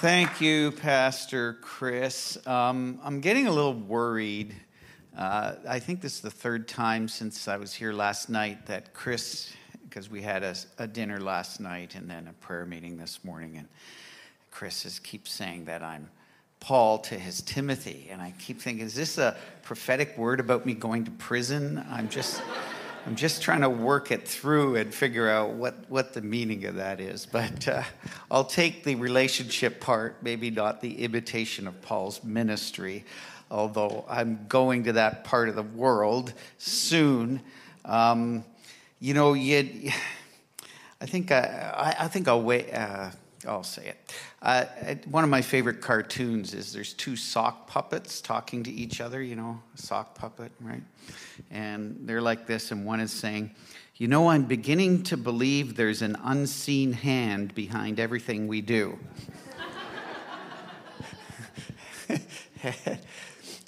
Thank you, Pastor Chris. Um, I'm getting a little worried. Uh, I think this is the third time since I was here last night that Chris, because we had a, a, dinner last night and then a prayer meeting this morning, and Chris is, keeps saying that I'm Paul to his Timothy. And I keep thinking, is this a prophetic word about me going to prison? I'm just. I'm just trying to work it through and figure out what, what the meaning of that is. But uh, I'll take the relationship part, maybe not the imitation of Paul's ministry, although I'm going to that part of the world soon. Um, you know, you, I think I, I, think I'll wait. Uh, I'll say it. Uh, one of my favorite cartoons is there's two sock puppets talking to each other, you know, sock puppet, right? And they're like this, and one is saying, You know, I'm beginning to believe there's an unseen hand behind everything we do.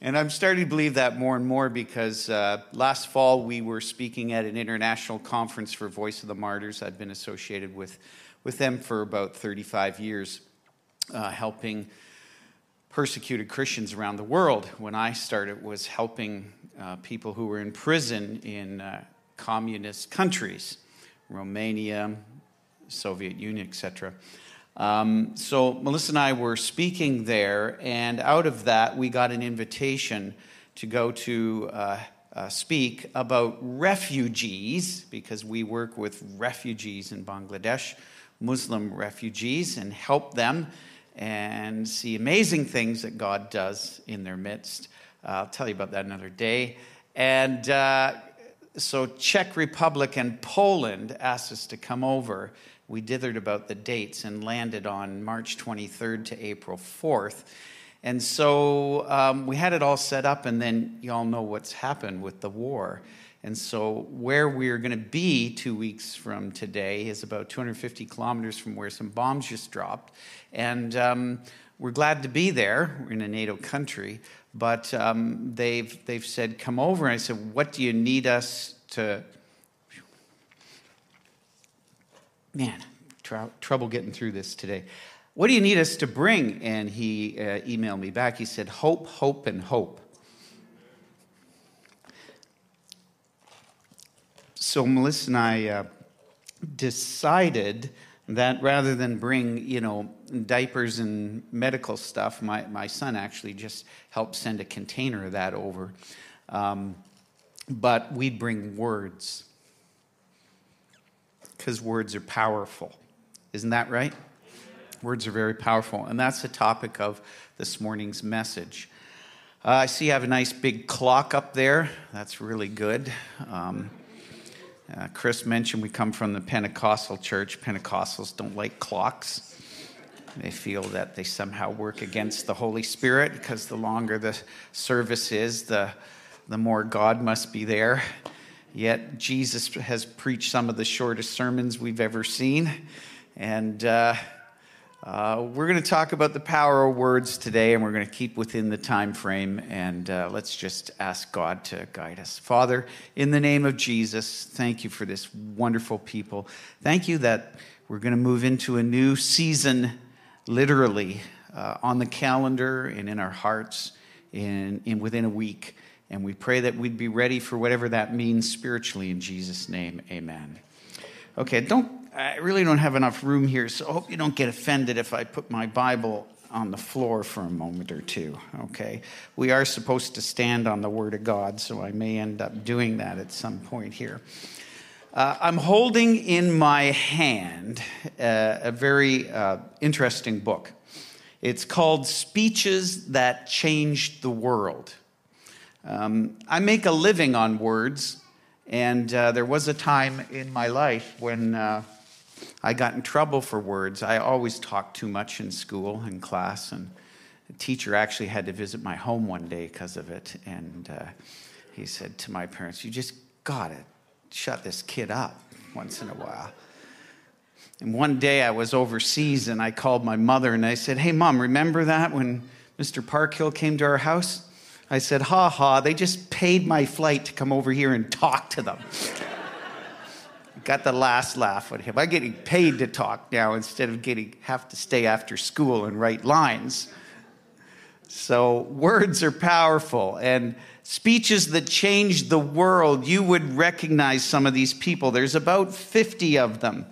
and I'm starting to believe that more and more because uh, last fall we were speaking at an international conference for Voice of the Martyrs. I've been associated with with them for about 35 years, uh, helping persecuted Christians around the world. When I started, was helping uh, people who were in prison in uh, communist countries, Romania, Soviet Union, etc. Um, so Melissa and I were speaking there, and out of that, we got an invitation to go to uh, uh, speak about refugees because we work with refugees in Bangladesh Muslim refugees and help them and see amazing things that God does in their midst. Uh, I'll tell you about that another day. And uh, so, Czech Republic and Poland asked us to come over. We dithered about the dates and landed on March 23rd to April 4th. And so um, we had it all set up, and then you all know what's happened with the war. And so, where we're going to be two weeks from today is about 250 kilometers from where some bombs just dropped. And um, we're glad to be there. We're in a NATO country. But um, they've, they've said, come over. And I said, what do you need us to. Man, tr- trouble getting through this today. What do you need us to bring? And he uh, emailed me back. He said, hope, hope, and hope. So Melissa and I uh, decided that rather than bring, you know, diapers and medical stuff, my, my son actually just helped send a container of that over. Um, but we'd bring words because words are powerful. Isn't that right? Words are very powerful. And that's the topic of this morning's message. Uh, I see you have a nice big clock up there. That's really good. Um, uh, Chris mentioned we come from the Pentecostal church. Pentecostals don't like clocks. They feel that they somehow work against the Holy Spirit because the longer the service is, the, the more God must be there. Yet Jesus has preached some of the shortest sermons we've ever seen. And uh, uh, we're going to talk about the power of words today, and we're going to keep within the time frame. And uh, let's just ask God to guide us. Father, in the name of Jesus, thank you for this wonderful people. Thank you that we're going to move into a new season, literally, uh, on the calendar and in our hearts in, in within a week. And we pray that we'd be ready for whatever that means spiritually. In Jesus' name, amen. Okay, don't I really don't have enough room here, so I hope you don't get offended if I put my Bible on the floor for a moment or two, okay? We are supposed to stand on the Word of God, so I may end up doing that at some point here. Uh, I'm holding in my hand uh, a very uh, interesting book. It's called Speeches That Changed the World. Um, I make a living on words, and uh, there was a time in my life when uh, I got in trouble for words. I always talked too much in school and class, and the teacher actually had to visit my home one day because of it. And uh, he said to my parents, You just got to shut this kid up once in a while. And one day I was overseas and I called my mother and I said, Hey, mom, remember that when Mr. Parkhill came to our house? I said, Ha ha, they just paid my flight to come over here and talk to them got the last laugh at him. I'm getting paid to talk now instead of getting have to stay after school and write lines. So words are powerful and speeches that change the world. You would recognize some of these people. There's about 50 of them.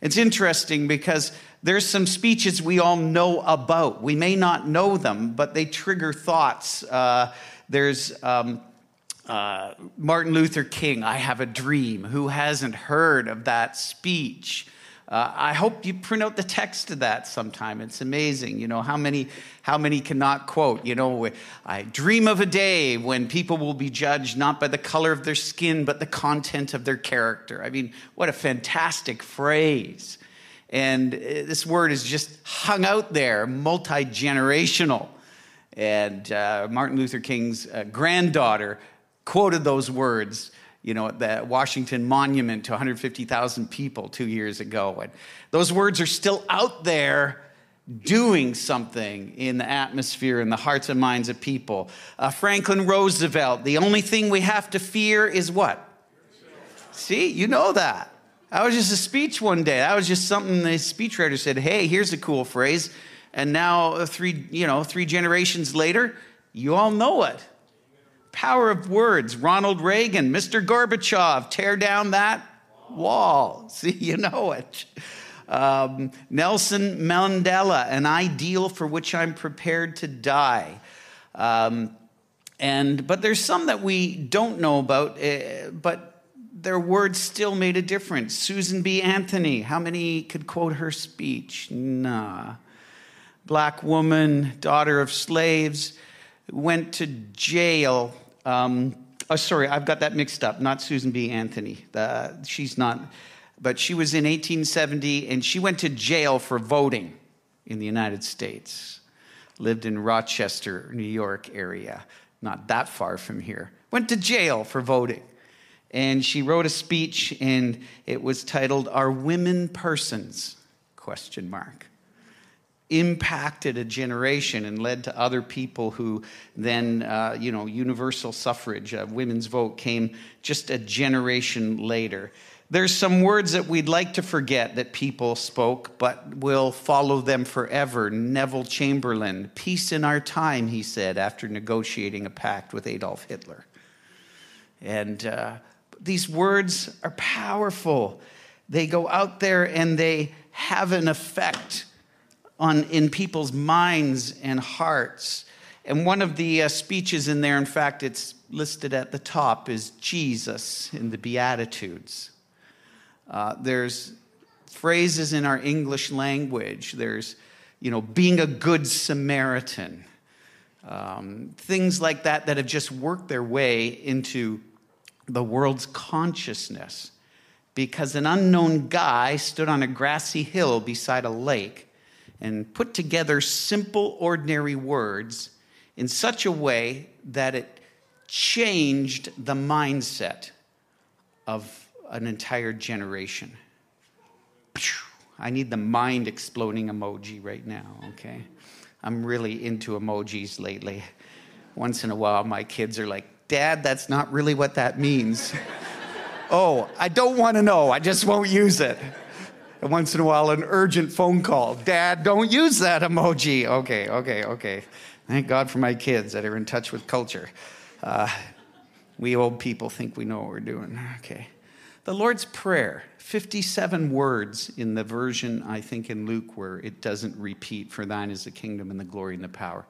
It's interesting because there's some speeches we all know about. We may not know them, but they trigger thoughts. Uh, there's um, uh, Martin Luther King, I Have a Dream. Who hasn't heard of that speech? Uh, I hope you print out the text of that sometime. It's amazing, you know, how many, how many cannot quote. You know, I dream of a day when people will be judged not by the color of their skin, but the content of their character. I mean, what a fantastic phrase. And uh, this word is just hung out there, multi generational. And uh, Martin Luther King's uh, granddaughter quoted those words you know, at the Washington Monument to 150,000 people two years ago. And those words are still out there doing something in the atmosphere and the hearts and minds of people. Uh, Franklin Roosevelt, the only thing we have to fear is what? See, you know that. That was just a speech one day. That was just something the speechwriter said, hey, here's a cool phrase. And now, uh, three, you know, three generations later, you all know it. Power of words. Ronald Reagan, Mr. Gorbachev, tear down that wall. See, you know it. Um, Nelson Mandela, an ideal for which I'm prepared to die. Um, and but there's some that we don't know about, uh, but their words still made a difference. Susan B. Anthony, how many could quote her speech? Nah. Black woman, daughter of slaves went to jail. Um, oh, sorry, I've got that mixed up. Not Susan B. Anthony. Uh, she's not. But she was in 1870 and she went to jail for voting in the United States. Lived in Rochester, New York area, not that far from here. Went to jail for voting. And she wrote a speech and it was titled Are Women Persons? Question mark impacted a generation and led to other people who then, uh, you know, universal suffrage, uh, women's vote came just a generation later. There's some words that we'd like to forget that people spoke, but will follow them forever. Neville Chamberlain, peace in our time, he said after negotiating a pact with Adolf Hitler. And uh, these words are powerful. They go out there and they have an effect on, in people's minds and hearts. And one of the uh, speeches in there, in fact, it's listed at the top, is Jesus in the Beatitudes. Uh, there's phrases in our English language. There's, you know, being a good Samaritan. Um, things like that that have just worked their way into the world's consciousness because an unknown guy stood on a grassy hill beside a lake and put together simple, ordinary words in such a way that it changed the mindset of an entire generation. I need the mind exploding emoji right now, okay? I'm really into emojis lately. Once in a while, my kids are like, Dad, that's not really what that means. oh, I don't want to know. I just won't use it. Once in a while, an urgent phone call. Dad, don't use that emoji. Okay, okay, okay. Thank God for my kids that are in touch with culture. Uh, we old people think we know what we're doing. Okay. The Lord's Prayer, 57 words in the version, I think, in Luke, where it doesn't repeat, For thine is the kingdom and the glory and the power.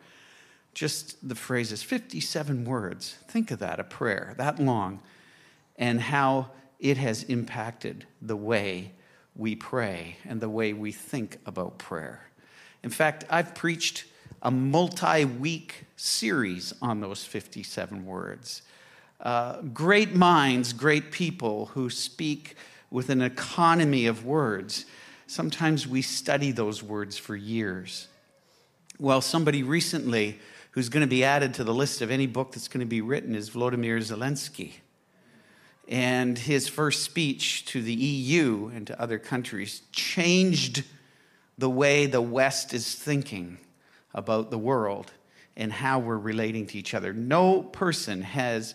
Just the phrases, 57 words. Think of that, a prayer that long, and how it has impacted the way we pray and the way we think about prayer. In fact, I've preached a multi week series on those 57 words. Uh, great minds, great people who speak with an economy of words. Sometimes we study those words for years. Well, somebody recently who's going to be added to the list of any book that's going to be written is Vladimir Zelensky. And his first speech to the EU and to other countries changed the way the West is thinking about the world and how we're relating to each other. No person has,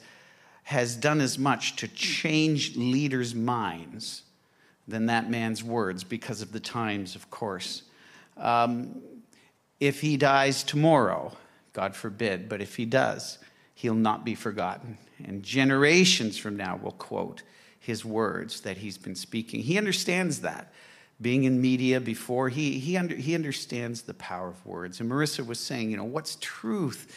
has done as much to change leaders' minds than that man's words because of the times, of course. Um, if he dies tomorrow, God forbid, but if he does, he'll not be forgotten. And generations from now will quote his words that he's been speaking. He understands that. Being in media before, he, he, under, he understands the power of words. And Marissa was saying, you know, what's truth?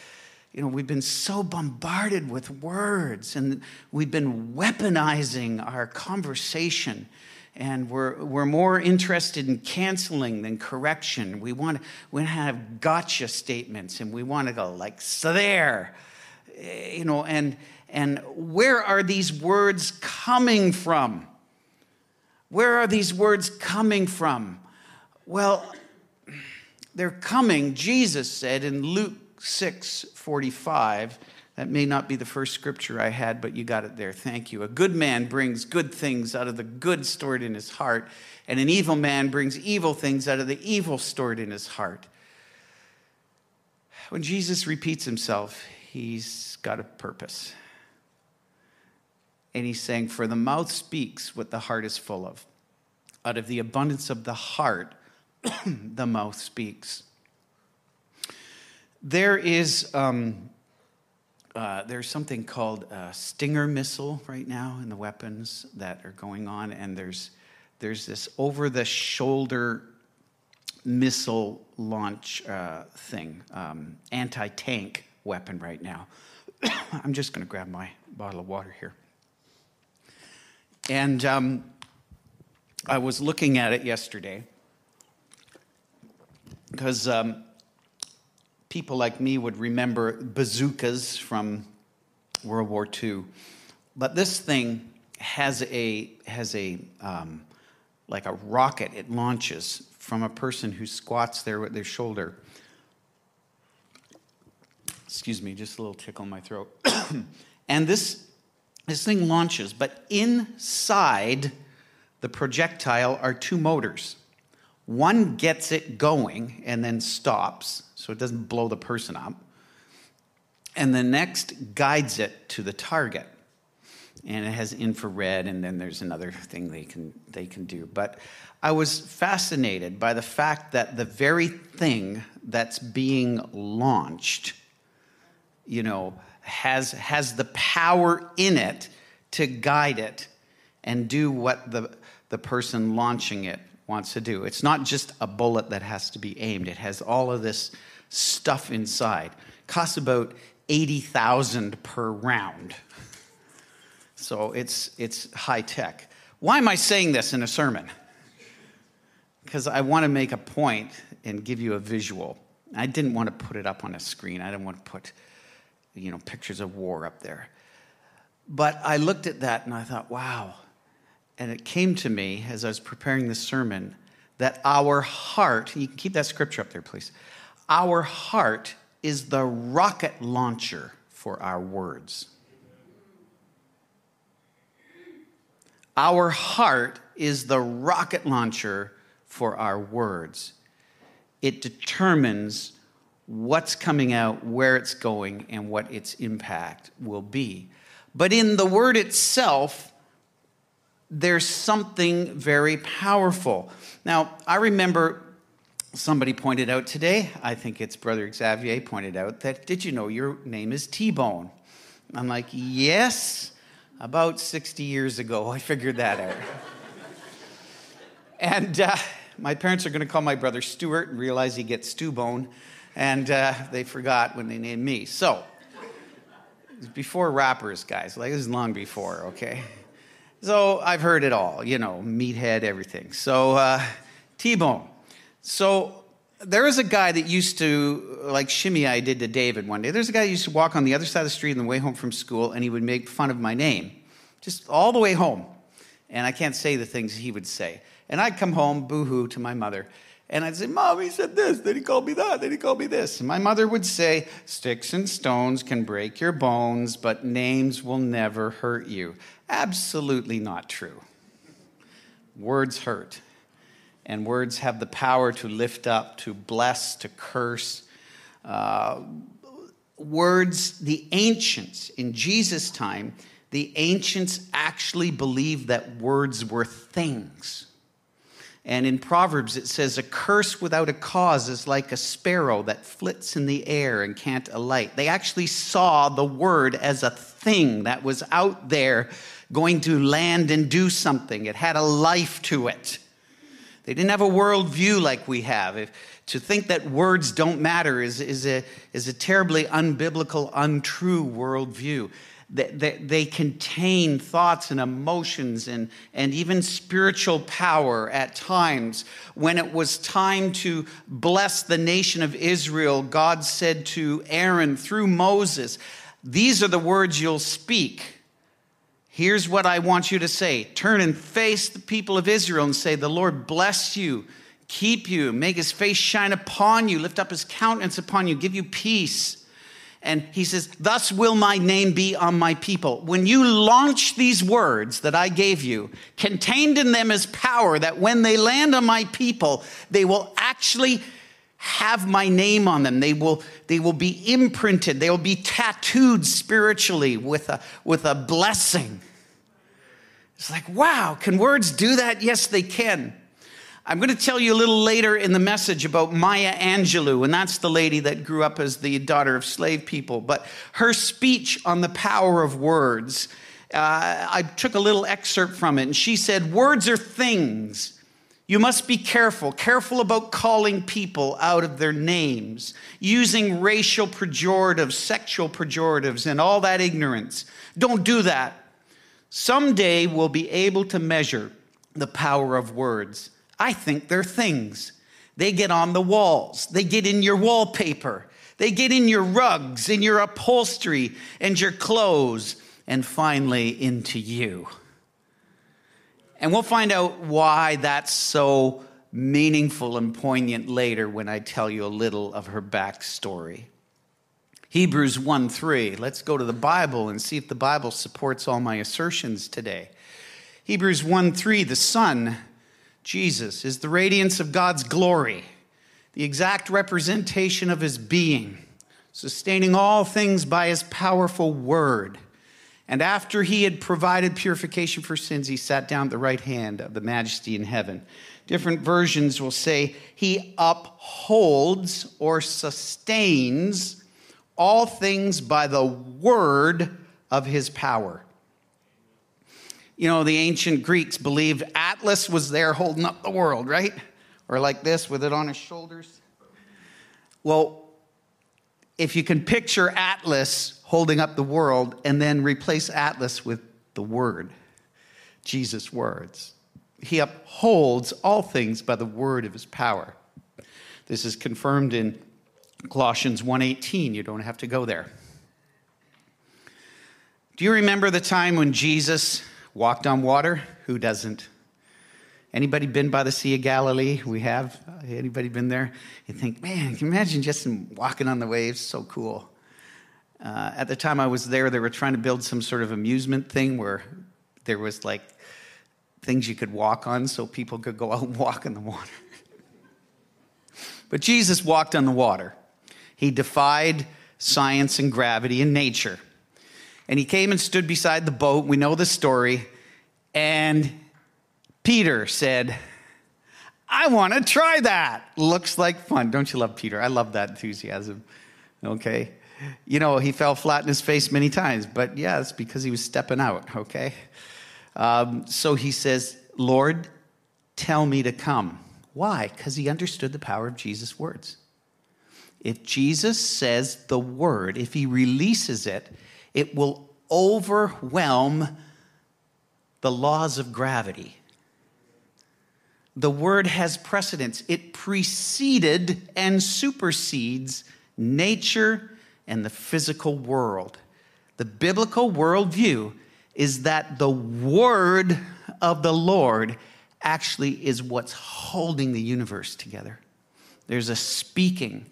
You know, we've been so bombarded with words and we've been weaponizing our conversation and we're, we're more interested in canceling than correction. We want, we want to have gotcha statements and we want to go like, so there, eh, you know, and, and where are these words coming from? Where are these words coming from? Well, they're coming, Jesus said in Luke 6 45. That may not be the first scripture I had, but you got it there. Thank you. A good man brings good things out of the good stored in his heart, and an evil man brings evil things out of the evil stored in his heart. When Jesus repeats himself, he's got a purpose. And he's saying, For the mouth speaks what the heart is full of. Out of the abundance of the heart, the mouth speaks. There is, um, uh, there's something called a Stinger missile right now in the weapons that are going on, and there's, there's this over the shoulder missile launch uh, thing, um, anti tank weapon right now. I'm just going to grab my bottle of water here. And um, I was looking at it yesterday because um, people like me would remember bazookas from World War II. But this thing has a, has a um, like a rocket, it launches from a person who squats there with their shoulder. Excuse me, just a little tickle in my throat. and this this thing launches, but inside the projectile are two motors. One gets it going and then stops, so it doesn't blow the person up. And the next guides it to the target. And it has infrared, and then there's another thing they can, they can do. But I was fascinated by the fact that the very thing that's being launched, you know, has, has the power in it to guide it and do what the, the person launching it wants to do. It's not just a bullet that has to be aimed, it has all of this stuff inside. Costs about 80,000 per round. So it's, it's high tech. Why am I saying this in a sermon? Because I want to make a point and give you a visual. I didn't want to put it up on a screen. I didn't want to put you know, pictures of war up there. But I looked at that and I thought, wow. And it came to me as I was preparing this sermon that our heart, you can keep that scripture up there, please. Our heart is the rocket launcher for our words. Our heart is the rocket launcher for our words. It determines what's coming out, where it's going, and what its impact will be. But in the word itself, there's something very powerful. Now, I remember somebody pointed out today, I think it's Brother Xavier pointed out, that did you know your name is T Bone? I'm like, yes, about 60 years ago, I figured that out. and uh, my parents are going to call my brother Stuart and realize he gets Stew Bone and uh, they forgot when they named me. So, before rappers, guys. Like, this is long before, okay? So, I've heard it all, you know, meathead, everything. So, uh, T Bone. So, there was a guy that used to, like Shimei did to David one day. There's a guy who used to walk on the other side of the street on the way home from school, and he would make fun of my name, just all the way home. And I can't say the things he would say. And I'd come home, boo hoo, to my mother. And I'd say, Mom, he said this, then he called me that, then he called me this. And my mother would say, Sticks and stones can break your bones, but names will never hurt you. Absolutely not true. Words hurt. And words have the power to lift up, to bless, to curse. Uh, words, the ancients in Jesus' time, the ancients actually believed that words were things. And in Proverbs, it says, A curse without a cause is like a sparrow that flits in the air and can't alight. They actually saw the word as a thing that was out there going to land and do something. It had a life to it. They didn't have a worldview like we have. If, to think that words don't matter is, is, a, is a terribly unbiblical, untrue worldview. They, they, contain thoughts and emotions and, and even spiritual power at times. When it was time to bless the nation of Israel, God said to Aaron through Moses, These are the words you'll speak. Here's what I want you to say Turn and face the people of Israel and say, The Lord bless you, keep you, make his face shine upon you, lift up his countenance upon you, give you peace. And he says, Thus will my name be on my people. When you launch these words that I gave you, contained in them is power that when they land on my people, they will actually have my name on them. They will, they will be imprinted, they will be tattooed spiritually with a, with a blessing. It's like, wow, can words do that? Yes, they can. I'm going to tell you a little later in the message about Maya Angelou, and that's the lady that grew up as the daughter of slave people. But her speech on the power of words, uh, I took a little excerpt from it, and she said, Words are things. You must be careful, careful about calling people out of their names, using racial pejoratives, sexual pejoratives, and all that ignorance. Don't do that. Someday we'll be able to measure the power of words. I think they're things. They get on the walls, they get in your wallpaper, they get in your rugs, in your upholstery, and your clothes, and finally into you. And we'll find out why that's so meaningful and poignant later when I tell you a little of her backstory. Hebrews 1 3. Let's go to the Bible and see if the Bible supports all my assertions today. Hebrews 1 3, the Son Jesus is the radiance of God's glory, the exact representation of his being, sustaining all things by his powerful word. And after he had provided purification for sins, he sat down at the right hand of the majesty in heaven. Different versions will say he upholds or sustains all things by the word of his power. You know, the ancient Greeks believed Atlas was there holding up the world, right? Or like this with it on his shoulders. Well, if you can picture Atlas holding up the world and then replace Atlas with the Word, Jesus' words, he upholds all things by the word of his power. This is confirmed in Colossians 1:18. You don't have to go there. Do you remember the time when Jesus walked on water? Who doesn't? Anybody been by the Sea of Galilee? We have. Anybody been there? You think, man, can you imagine just walking on the waves? So cool. Uh, at the time I was there, they were trying to build some sort of amusement thing where there was like things you could walk on so people could go out and walk in the water. but Jesus walked on the water. He defied science and gravity and nature. And he came and stood beside the boat. We know the story. And Peter said, I want to try that. Looks like fun. Don't you love Peter? I love that enthusiasm. Okay. You know, he fell flat in his face many times, but yeah, it's because he was stepping out, okay? Um, so he says, Lord, tell me to come. Why? Because he understood the power of Jesus' words. If Jesus says the word, if he releases it, it will overwhelm the laws of gravity. The word has precedence, it preceded and supersedes nature and the physical world. The biblical worldview is that the word of the Lord actually is what's holding the universe together. There's a speaking,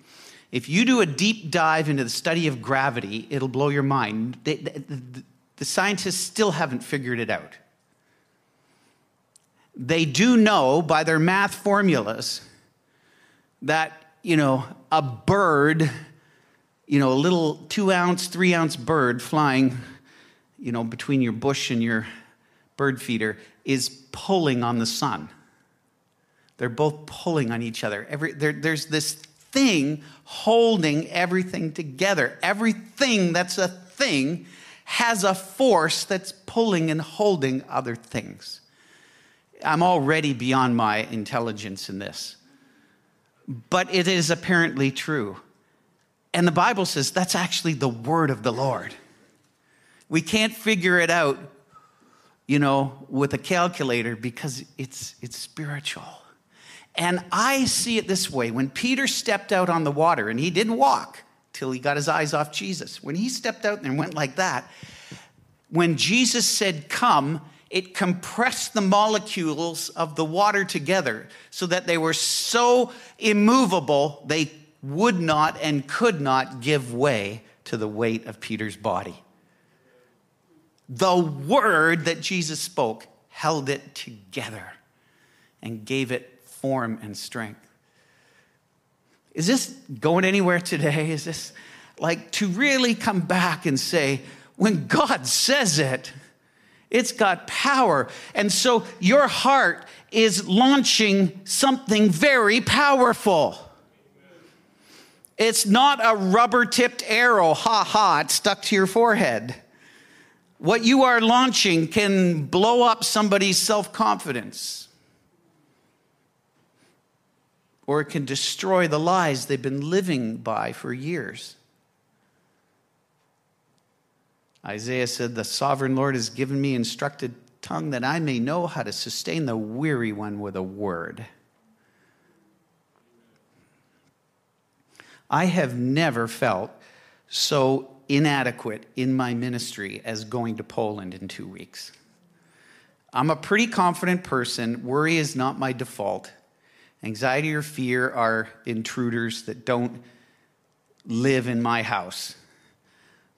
if you do a deep dive into the study of gravity, it'll blow your mind. The, the, the scientists still haven't figured it out. They do know by their math formulas that, you know, a bird, you know, a little two ounce, three ounce bird flying you know, between your bush and your bird feeder is pulling on the sun. They're both pulling on each other. Every, there, there's this thing holding everything together. Everything that's a thing has a force that's pulling and holding other things. I'm already beyond my intelligence in this. But it is apparently true. And the Bible says that's actually the word of the Lord. We can't figure it out, you know, with a calculator because it's, it's spiritual. And I see it this way when Peter stepped out on the water, and he didn't walk till he got his eyes off Jesus, when he stepped out and went like that, when Jesus said, Come, it compressed the molecules of the water together so that they were so immovable they would not and could not give way to the weight of Peter's body. The word that Jesus spoke held it together and gave it form and strength. Is this going anywhere today? Is this like to really come back and say, when God says it, it's got power. And so your heart is launching something very powerful. It's not a rubber tipped arrow, ha ha, it's stuck to your forehead. What you are launching can blow up somebody's self confidence, or it can destroy the lies they've been living by for years. Isaiah said, The sovereign Lord has given me instructed tongue that I may know how to sustain the weary one with a word. I have never felt so inadequate in my ministry as going to Poland in two weeks. I'm a pretty confident person. Worry is not my default. Anxiety or fear are intruders that don't live in my house.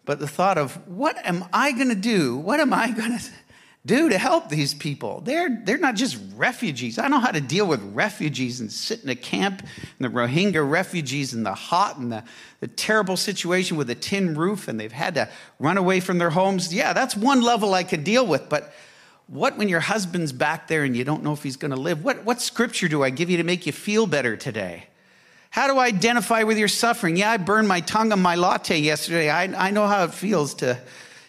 But the thought of what am I going to do? What am I going to do to help these people? They're, they're not just refugees. I know how to deal with refugees and sit in a camp, and the Rohingya refugees in the hot and the, the terrible situation with a tin roof, and they've had to run away from their homes. Yeah, that's one level I could deal with. But what when your husband's back there and you don't know if he's going to live? What, what scripture do I give you to make you feel better today? How do I identify with your suffering? Yeah, I burned my tongue on my latte yesterday. I, I know how it feels to,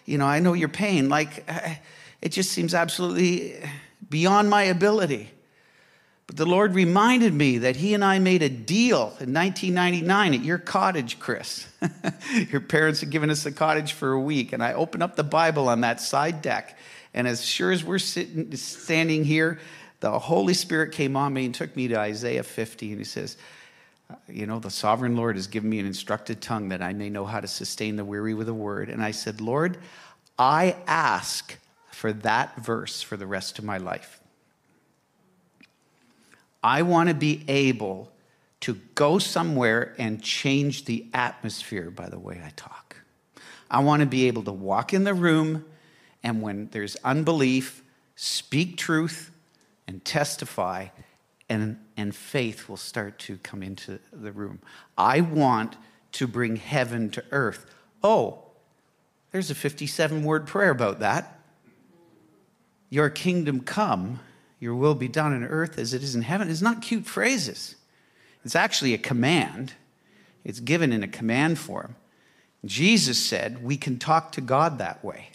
you know, I know your pain. Like, it just seems absolutely beyond my ability. But the Lord reminded me that He and I made a deal in 1999 at your cottage, Chris. your parents had given us a cottage for a week, and I opened up the Bible on that side deck. And as sure as we're sitting, standing here, the Holy Spirit came on me and took me to Isaiah 50, and He says, you know, the sovereign Lord has given me an instructed tongue that I may know how to sustain the weary with a word. And I said, Lord, I ask for that verse for the rest of my life. I want to be able to go somewhere and change the atmosphere by the way I talk. I want to be able to walk in the room and when there's unbelief, speak truth and testify, and, and faith will start to come into the room. I want to bring heaven to earth. Oh, there's a 57 word prayer about that. Your kingdom come, your will be done on earth as it is in heaven. It's not cute phrases, it's actually a command. It's given in a command form. Jesus said we can talk to God that way.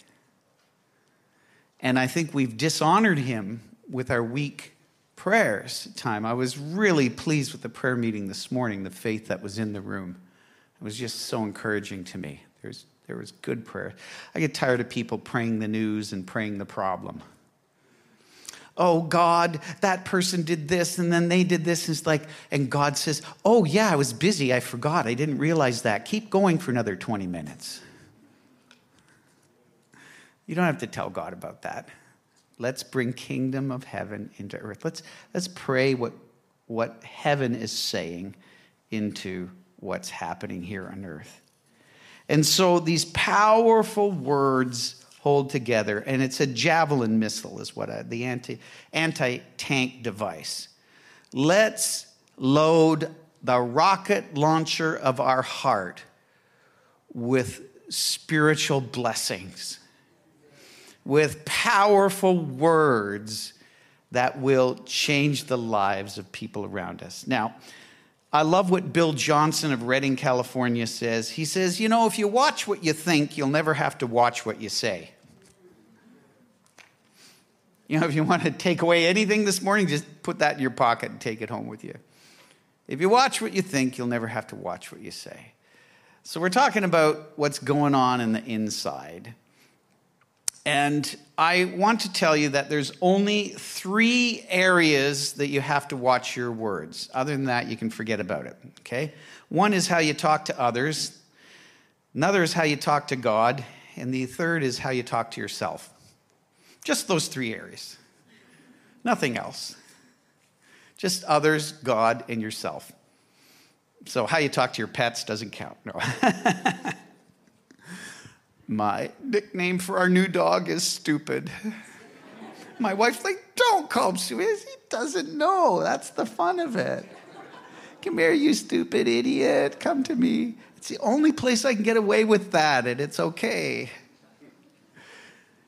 And I think we've dishonored him with our weak prayers time. I was really pleased with the prayer meeting this morning, the faith that was in the room. It was just so encouraging to me. There's, there was good prayer. I get tired of people praying the news and praying the problem oh god that person did this and then they did this it's like and god says oh yeah i was busy i forgot i didn't realize that keep going for another 20 minutes you don't have to tell god about that let's bring kingdom of heaven into earth let's let's pray what what heaven is saying into what's happening here on earth and so these powerful words hold together. And it's a javelin missile, is what I, the anti, anti-tank device. Let's load the rocket launcher of our heart with spiritual blessings. With powerful words that will change the lives of people around us. Now, I love what Bill Johnson of Redding, California says. He says, You know, if you watch what you think, you'll never have to watch what you say. You know, if you want to take away anything this morning, just put that in your pocket and take it home with you. If you watch what you think, you'll never have to watch what you say. So, we're talking about what's going on in the inside. And I want to tell you that there's only three areas that you have to watch your words. Other than that, you can forget about it, okay? One is how you talk to others, another is how you talk to God, and the third is how you talk to yourself. Just those three areas. Nothing else. Just others, God, and yourself. So, how you talk to your pets doesn't count. No. My nickname for our new dog is Stupid. My wife's like, don't call him stupid. He doesn't know. That's the fun of it. Come here, you stupid idiot. Come to me. It's the only place I can get away with that, and it's okay.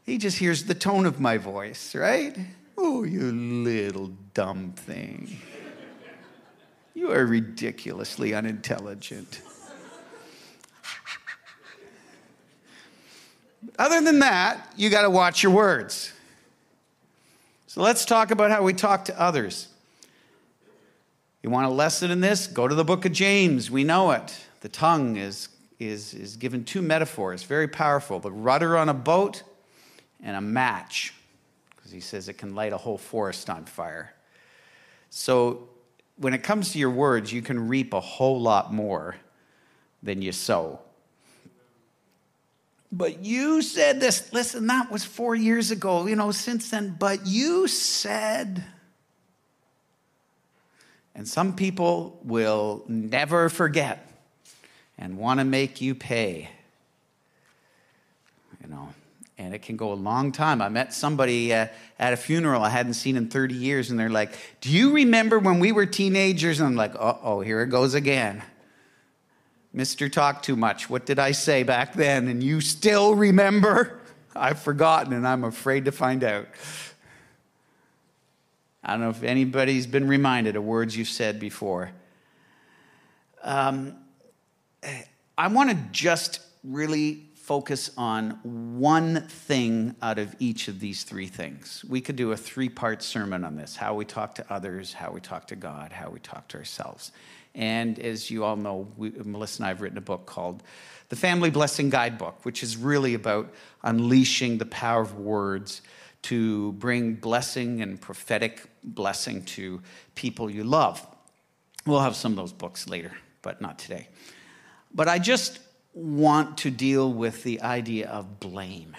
He just hears the tone of my voice, right? Oh, you little dumb thing. You are ridiculously unintelligent. Other than that, you got to watch your words. So let's talk about how we talk to others. You want a lesson in this? Go to the book of James. We know it. The tongue is, is, is given two metaphors, very powerful the rudder on a boat and a match, because he says it can light a whole forest on fire. So when it comes to your words, you can reap a whole lot more than you sow. But you said this. Listen, that was four years ago, you know, since then. But you said. And some people will never forget and want to make you pay. You know, and it can go a long time. I met somebody uh, at a funeral I hadn't seen in 30 years, and they're like, Do you remember when we were teenagers? And I'm like, Uh oh, here it goes again. Mr. Talk Too Much, what did I say back then? And you still remember? I've forgotten and I'm afraid to find out. I don't know if anybody's been reminded of words you've said before. Um, I want to just really focus on one thing out of each of these three things. We could do a three part sermon on this how we talk to others, how we talk to God, how we talk to ourselves. And as you all know, we, Melissa and I have written a book called The Family Blessing Guidebook, which is really about unleashing the power of words to bring blessing and prophetic blessing to people you love. We'll have some of those books later, but not today. But I just want to deal with the idea of blame,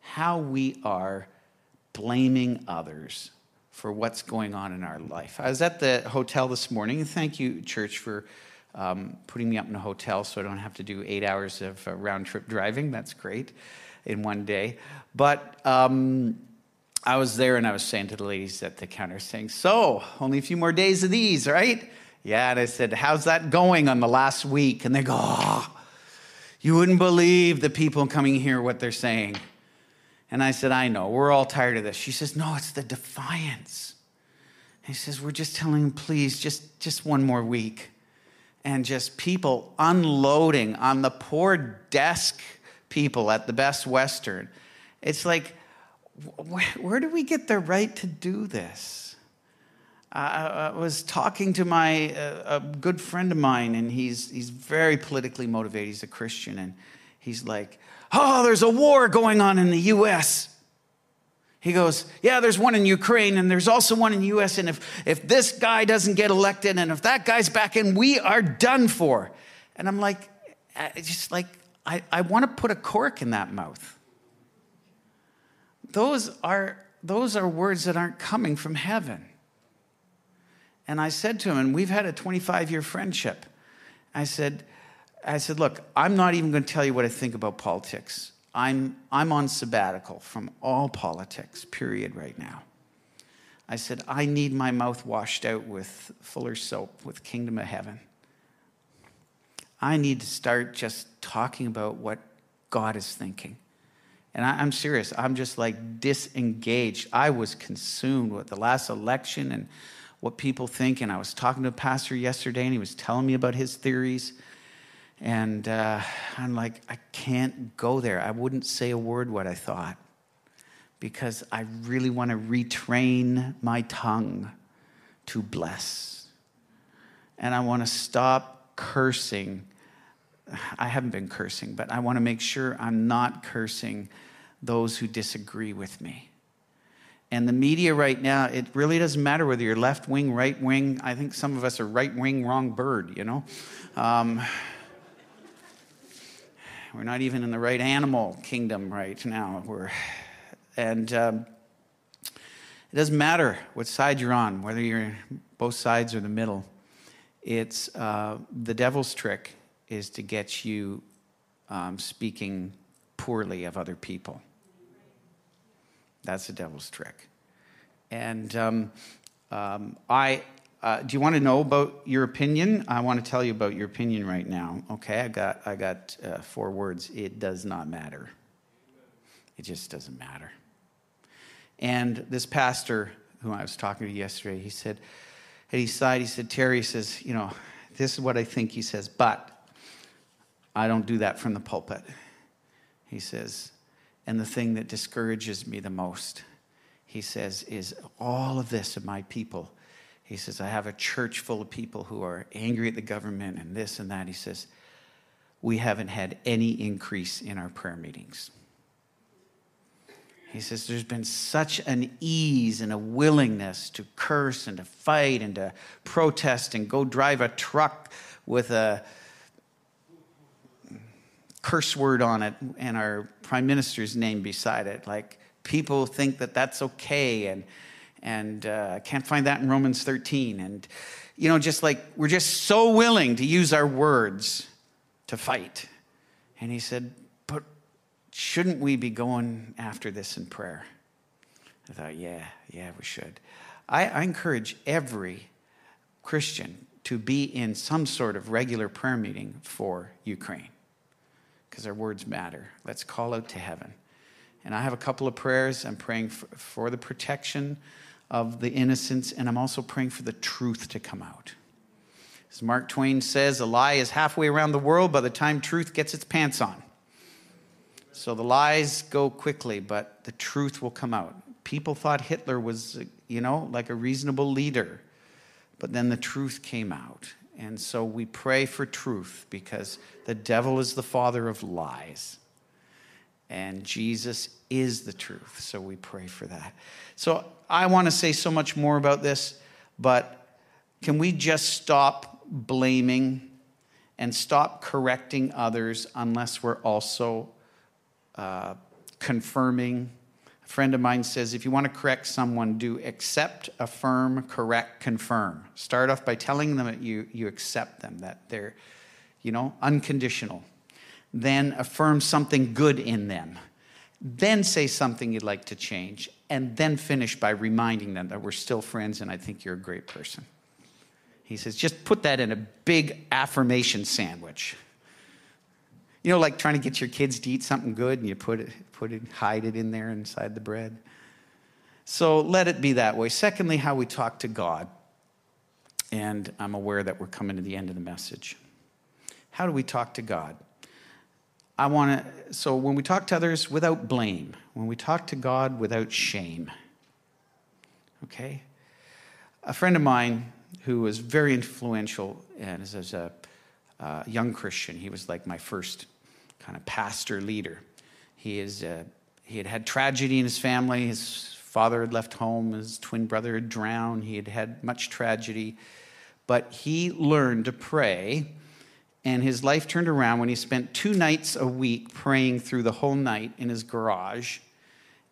how we are blaming others for what's going on in our life. I was at the hotel this morning, thank you, church, for um, putting me up in a hotel so I don't have to do eight hours of uh, round trip driving. That's great in one day. But um, I was there and I was saying to the ladies at the counter, saying, So, only a few more days of these, right? Yeah, and I said, How's that going on the last week? And they go, Oh, you wouldn't believe the people coming here what they're saying. And I said, I know, we're all tired of this. She says, No, it's the defiance. he says, We're just telling him, please, just, just one more week. And just people unloading on the poor desk people at the Best Western. It's like, where, where do we get the right to do this? I, I was talking to my uh, a good friend of mine, and he's he's very politically motivated. He's a Christian, and he's like, Oh, there's a war going on in the US. He goes, Yeah, there's one in Ukraine, and there's also one in the US. And if, if this guy doesn't get elected, and if that guy's back in, we are done for. And I'm like, just like, I, I want to put a cork in that mouth. Those are, those are words that aren't coming from heaven. And I said to him, and we've had a 25 year friendship. I said, I said, Look, I'm not even going to tell you what I think about politics. I'm, I'm on sabbatical from all politics, period, right now. I said, I need my mouth washed out with fuller soap, with Kingdom of Heaven. I need to start just talking about what God is thinking And I, am serious. I'm just like disengaged. I was consumed with the last election and what people think. And I was talking to a pastor yesterday, and he was telling me about his theories. And uh, I'm like, I can't go there. I wouldn't say a word what I thought because I really want to retrain my tongue to bless. And I want to stop cursing I haven't been cursing, but I want to make sure I'm not cursing those who disagree with me. And the media right now, it really doesn't matter whether you're left wing, right wing. I think some of us are right wing, wrong bird, you know? Um, we're not even in the right animal kingdom right now. We're, and um, it doesn't matter what side you're on, whether you're both sides or the middle. It's uh, the devil's trick is to get you um, speaking poorly of other people. That's the devil's trick. And um, um, I, uh, do you want to know about your opinion? I want to tell you about your opinion right now. Okay, I got, I got uh, four words. It does not matter. It just doesn't matter. And this pastor who I was talking to yesterday, he said, and he sighed, he said, Terry says, you know, this is what I think, he says, but I don't do that from the pulpit. He says, and the thing that discourages me the most, he says, is all of this of my people. He says, I have a church full of people who are angry at the government and this and that. He says, we haven't had any increase in our prayer meetings. He says, There's been such an ease and a willingness to curse and to fight and to protest and go drive a truck with a curse word on it and our prime minister's name beside it. Like people think that that's okay, and and uh, can't find that in Romans 13. And you know, just like we're just so willing to use our words to fight. And he said, but shouldn't we be going after this in prayer? I thought, yeah, yeah, we should. I, I encourage every Christian to be in some sort of regular prayer meeting for Ukraine because our words matter. Let's call out to heaven. And I have a couple of prayers. I'm praying for, for the protection of the innocence, and I'm also praying for the truth to come out. As Mark Twain says, a lie is halfway around the world by the time truth gets its pants on. So the lies go quickly, but the truth will come out. People thought Hitler was, you know, like a reasonable leader, but then the truth came out. And so we pray for truth because the devil is the father of lies. And Jesus is the truth. So we pray for that. So I want to say so much more about this, but can we just stop blaming and stop correcting others unless we're also uh, confirming A friend of mine says if you want to correct someone, do accept, affirm, correct, confirm. Start off by telling them that you, you accept them, that they're, you know, unconditional. Then affirm something good in them. Then say something you'd like to change. And then finish by reminding them that we're still friends and I think you're a great person. He says, just put that in a big affirmation sandwich. You know, like trying to get your kids to eat something good and you put it, put it, hide it in there inside the bread. So let it be that way. Secondly, how we talk to God. And I'm aware that we're coming to the end of the message. How do we talk to God? I want to, so when we talk to others without blame, when we talk to God without shame, okay? A friend of mine who was very influential and as a uh, young Christian, he was like my first kind of pastor leader. He, is, uh, he had had tragedy in his family. His father had left home, his twin brother had drowned, he had had much tragedy. But he learned to pray, and his life turned around when he spent two nights a week praying through the whole night in his garage.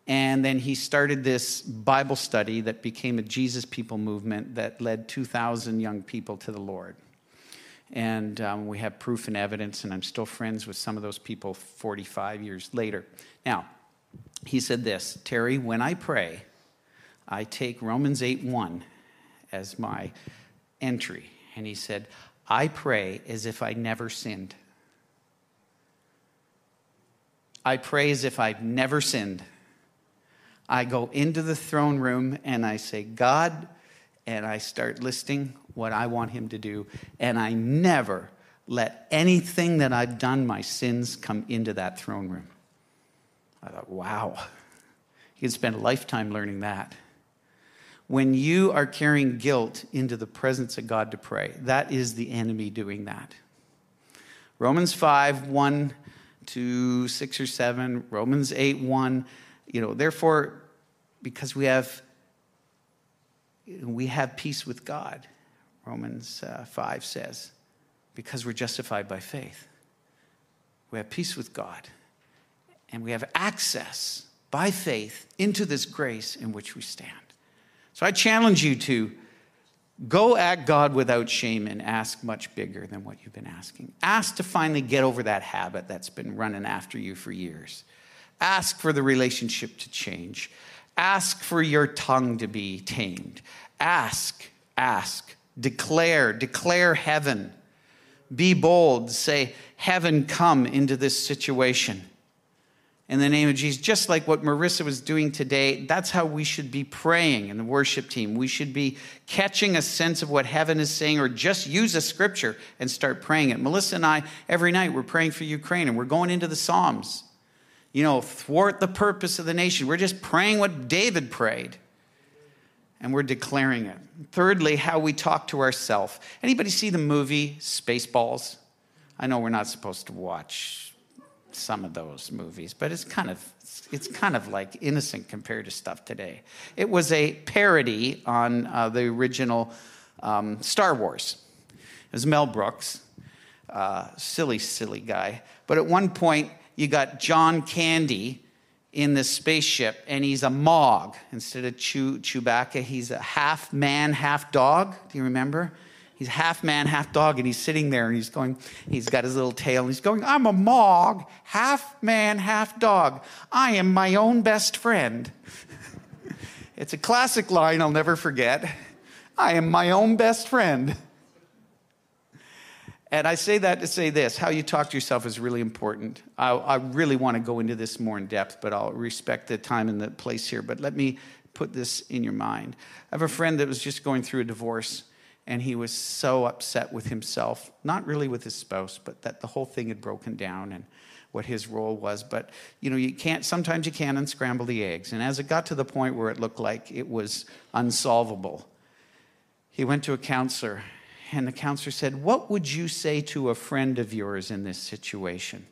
And then he started this Bible study that became a Jesus People movement that led 2,000 young people to the Lord and um, we have proof and evidence, and I'm still friends with some of those people 45 years later. Now, he said this Terry, when I pray, I take Romans 8 1 as my entry. And he said, I pray as if I never sinned. I pray as if I've never sinned. I go into the throne room and I say, God, and I start listing what I want him to do. And I never let anything that I've done, my sins, come into that throne room. I thought, wow, you can spend a lifetime learning that. When you are carrying guilt into the presence of God to pray, that is the enemy doing that. Romans 5, 1 to 6 or 7, Romans 8, 1. You know, therefore, because we have we have peace with God, Romans uh, 5 says, because we're justified by faith. We have peace with God, and we have access by faith into this grace in which we stand. So I challenge you to go at God without shame and ask much bigger than what you've been asking. Ask to finally get over that habit that's been running after you for years. Ask for the relationship to change. Ask for your tongue to be tamed. Ask, ask, declare, declare heaven. Be bold, say, Heaven, come into this situation. In the name of Jesus, just like what Marissa was doing today, that's how we should be praying in the worship team. We should be catching a sense of what heaven is saying, or just use a scripture and start praying it. Melissa and I, every night, we're praying for Ukraine and we're going into the Psalms you know, thwart the purpose of the nation. We're just praying what David prayed. And we're declaring it. Thirdly, how we talk to ourselves. Anybody see the movie Spaceballs? I know we're not supposed to watch some of those movies, but it's kind of it's kind of like innocent compared to stuff today. It was a parody on uh, the original um, Star Wars. It was Mel Brooks, uh, silly, silly guy. But at one point, you got John Candy in this spaceship, and he's a Mawg. Instead of Chew, Chewbacca, he's a half man, half dog. Do you remember? He's half man, half dog, and he's sitting there and he's going, he's got his little tail, and he's going, I'm a Mawg, half man, half dog. I am my own best friend. it's a classic line I'll never forget. I am my own best friend. And I say that to say this how you talk to yourself is really important. I, I, really want to go into this more in depth, but I'll respect the time and the place here. But let me put this in your mind. I have a friend that was just going through a divorce, and he was so upset with himself, not really with his spouse, but that the whole thing had broken down and what his role was. But you know, you can't sometimes you can't unscramble the eggs. And as it got to the point where it looked like it was unsolvable, he went to a counselor and the counselor said, What would you say to a friend of yours in this situation?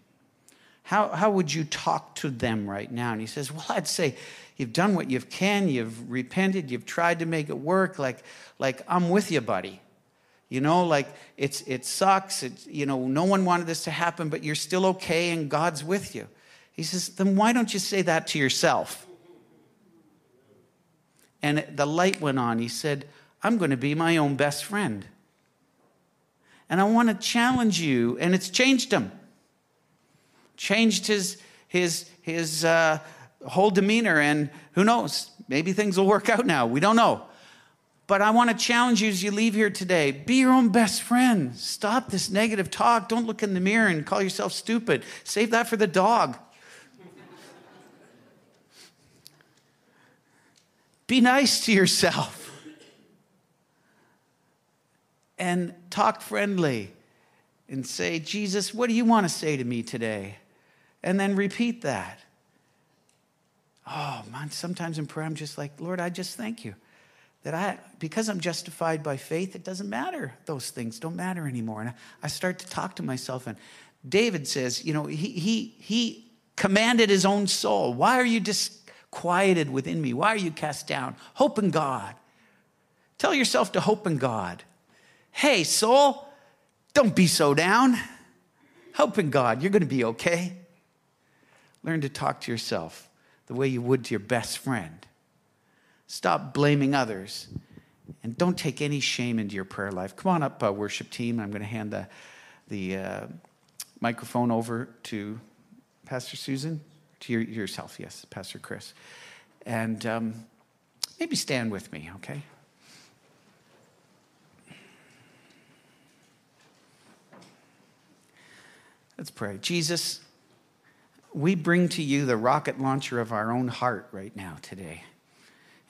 How, how would you talk to them right now? And he says, Well, I'd say, You've done what you've can, you've repented, you've tried to make it work. Like, like I'm with you, buddy. You know, like it's it sucks. It's, you know, no one wanted this to happen, but you're still okay and God's with you. He says, then why don't you say that to yourself? And the light went on. He said, I'm going to be my own best friend. And I want to challenge you, and it's changed him. Changed his, his, his uh, whole demeanor, and who knows, maybe things will work out now. We don't know. But I want to challenge you as you leave here today be your own best friend. Stop this negative talk. Don't look in the mirror and call yourself stupid. Save that for the dog. Be nice to yourself and talk friendly and say, Jesus, what do you want to say to me today? And then repeat that. Oh, man, sometimes in prayer, I'm just like, Lord, I just thank you that I, because I'm justified by faith, it doesn't matter. Those things don't matter anymore. And I start to talk to myself. And David says, you know, he, he, he commanded his own soul. Why are you disquieted within me? Why are you cast down? Hope in God. Tell yourself to hope in God. Hey, soul, don't be so down. Hope in God, you're going to be okay. Learn to talk to yourself the way you would to your best friend. Stop blaming others and don't take any shame into your prayer life. Come on up, uh, worship team. I'm going to hand the, the uh, microphone over to Pastor Susan, to your, yourself, yes, Pastor Chris. And um, maybe stand with me, okay? Let's pray. Jesus, we bring to you the rocket launcher of our own heart right now today.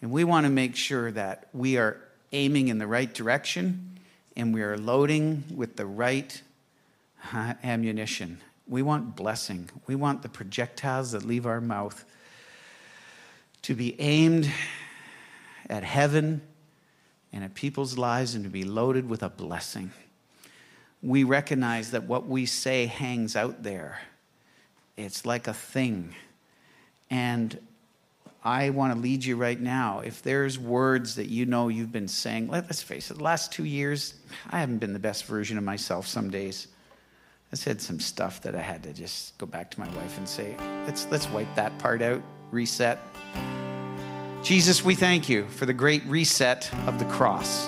And we want to make sure that we are aiming in the right direction and we are loading with the right uh, ammunition. We want blessing. We want the projectiles that leave our mouth to be aimed at heaven and at people's lives and to be loaded with a blessing. We recognize that what we say hangs out there. It's like a thing. And I want to lead you right now. If there's words that you know you've been saying, let's face it, the last two years, I haven't been the best version of myself some days. I said some stuff that I had to just go back to my wife and say, let's, let's wipe that part out, reset. Jesus, we thank you for the great reset of the cross.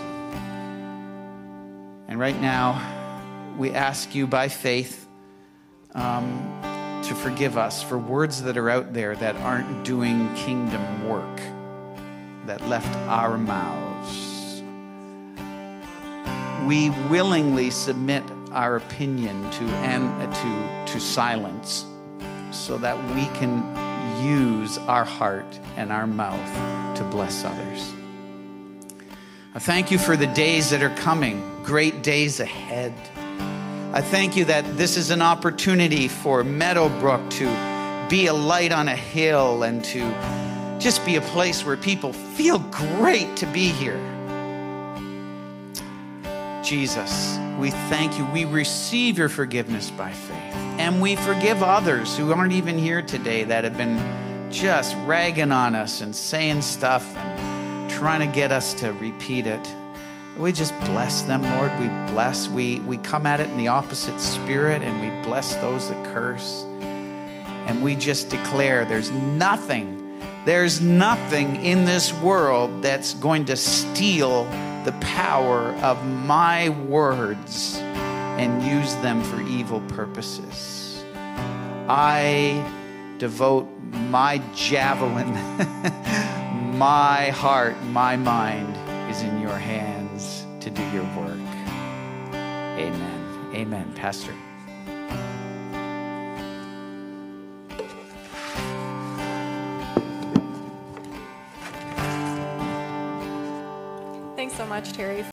And right now, we ask you by faith um, to forgive us for words that are out there that aren't doing kingdom work, that left our mouths. We willingly submit our opinion to, and, uh, to, to silence so that we can use our heart and our mouth to bless others. I thank you for the days that are coming, great days ahead. I thank you that this is an opportunity for Meadowbrook to be a light on a hill and to just be a place where people feel great to be here. Jesus, we thank you. We receive your forgiveness by faith. And we forgive others who aren't even here today that have been just ragging on us and saying stuff and trying to get us to repeat it. We just bless them, Lord. We bless. We, we come at it in the opposite spirit and we bless those that curse. And we just declare there's nothing, there's nothing in this world that's going to steal the power of my words and use them for evil purposes. I devote my javelin, my heart, my mind is in your hands to do your work. Amen. Amen, Pastor. Thanks so much, Terry.